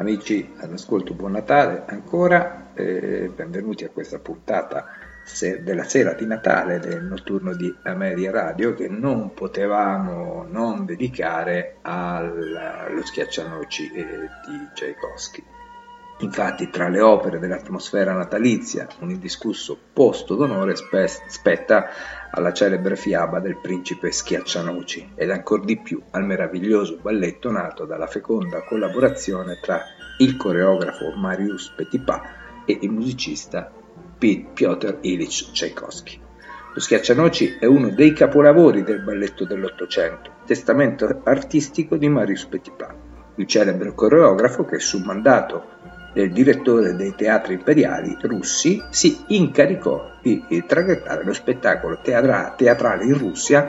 Amici all'ascolto, buon Natale ancora, eh, benvenuti a questa puntata se- della sera di Natale del notturno di Ameria Radio che non potevamo non dedicare allo schiaccianoci eh, di Tchaikovsky. Infatti tra le opere dell'atmosfera natalizia un indiscusso posto d'onore spe- spetta alla celebre fiaba del principe Schiaccianoci ed ancor di più al meraviglioso balletto nato dalla feconda collaborazione tra il coreografo Marius Petipa e il musicista Piotr Ilyich Tchaikovsky. Lo Schiaccianoci è uno dei capolavori del balletto dell'Ottocento, testamento artistico di Marius Petipa, il celebre coreografo che su mandato del direttore dei teatri imperiali russi, si incaricò di traghettare lo spettacolo teatra- teatrale in Russia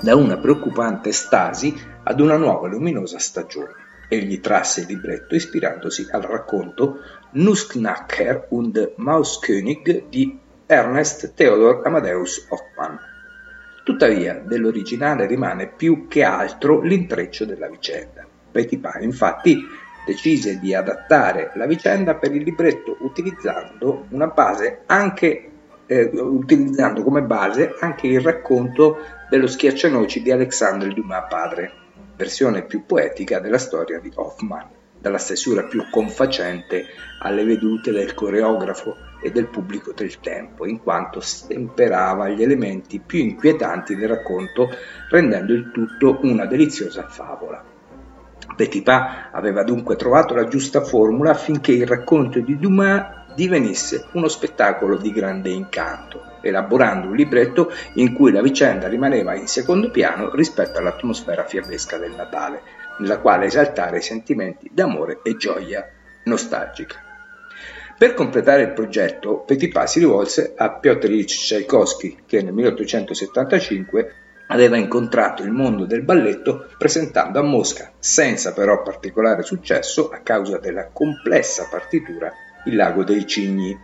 da una preoccupante stasi ad una nuova luminosa stagione. Egli trasse il libretto ispirandosi al racconto Nussknacker und Mauskönig di Ernest Theodor Amadeus Hoffmann. Tuttavia, dell'originale rimane più che altro l'intreccio della vicenda. Petipa, infatti, decise di adattare la vicenda per il libretto utilizzando anche eh, utilizzando come base anche il racconto dello schiaccianoci di Alexandre Dumas padre, versione più poetica della storia di Hoffman, dalla stesura più confacente alle vedute del coreografo e del pubblico del tempo, in quanto stemperava gli elementi più inquietanti del racconto, rendendo il tutto una deliziosa favola. Petipa aveva dunque trovato la giusta formula affinché il racconto di Dumas divenisse uno spettacolo di grande incanto, elaborando un libretto in cui la vicenda rimaneva in secondo piano rispetto all'atmosfera fiabesca del Natale, nella quale esaltare i sentimenti d'amore e gioia nostalgica. Per completare il progetto, Petipa si rivolse a Piotr Ilyich Tchaikovsky, che nel 1875 aveva incontrato il mondo del balletto presentando a Mosca, senza però particolare successo a causa della complessa partitura, il lago dei cigni.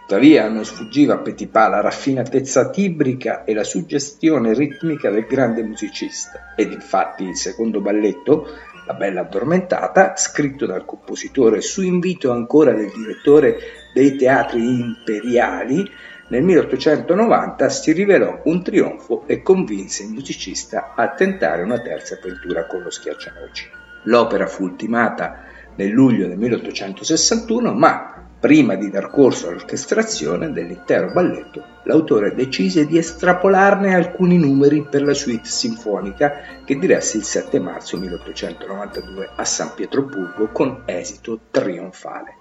Tuttavia non sfuggiva a Petipa la raffinatezza tibrica e la suggestione ritmica del grande musicista, ed infatti il secondo balletto, La Bella Addormentata, scritto dal compositore su invito ancora del direttore dei teatri imperiali, nel 1890 si rivelò un trionfo e convinse il musicista a tentare una terza avventura con lo schiaccianoci. L'opera fu ultimata nel luglio del 1861, ma prima di dar corso all'orchestrazione dell'intero balletto, l'autore decise di estrapolarne alcuni numeri per la suite sinfonica che diresse il 7 marzo 1892 a San Pietroburgo con esito trionfale.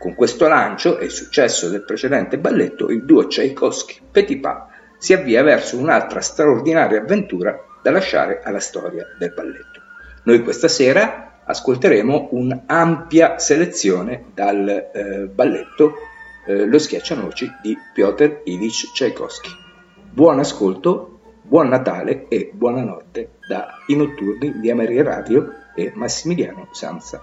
Con questo lancio e il successo del precedente balletto, il duo Tchaikovsky-Petipa si avvia verso un'altra straordinaria avventura da lasciare alla storia del balletto. Noi questa sera ascolteremo un'ampia selezione dal eh, balletto eh, Lo schiaccianoci di Piotr Ilyich Tchaikovsky. Buon ascolto, buon Natale e buonanotte da I Notturni di Ameria Radio e Massimiliano Sanza.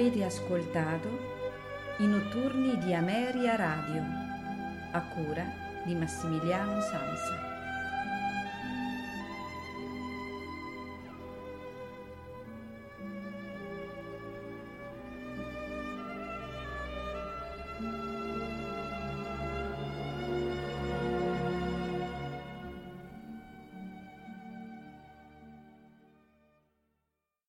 Avete ascoltato i notturni di Ameria Radio, a cura di Massimiliano Sansa.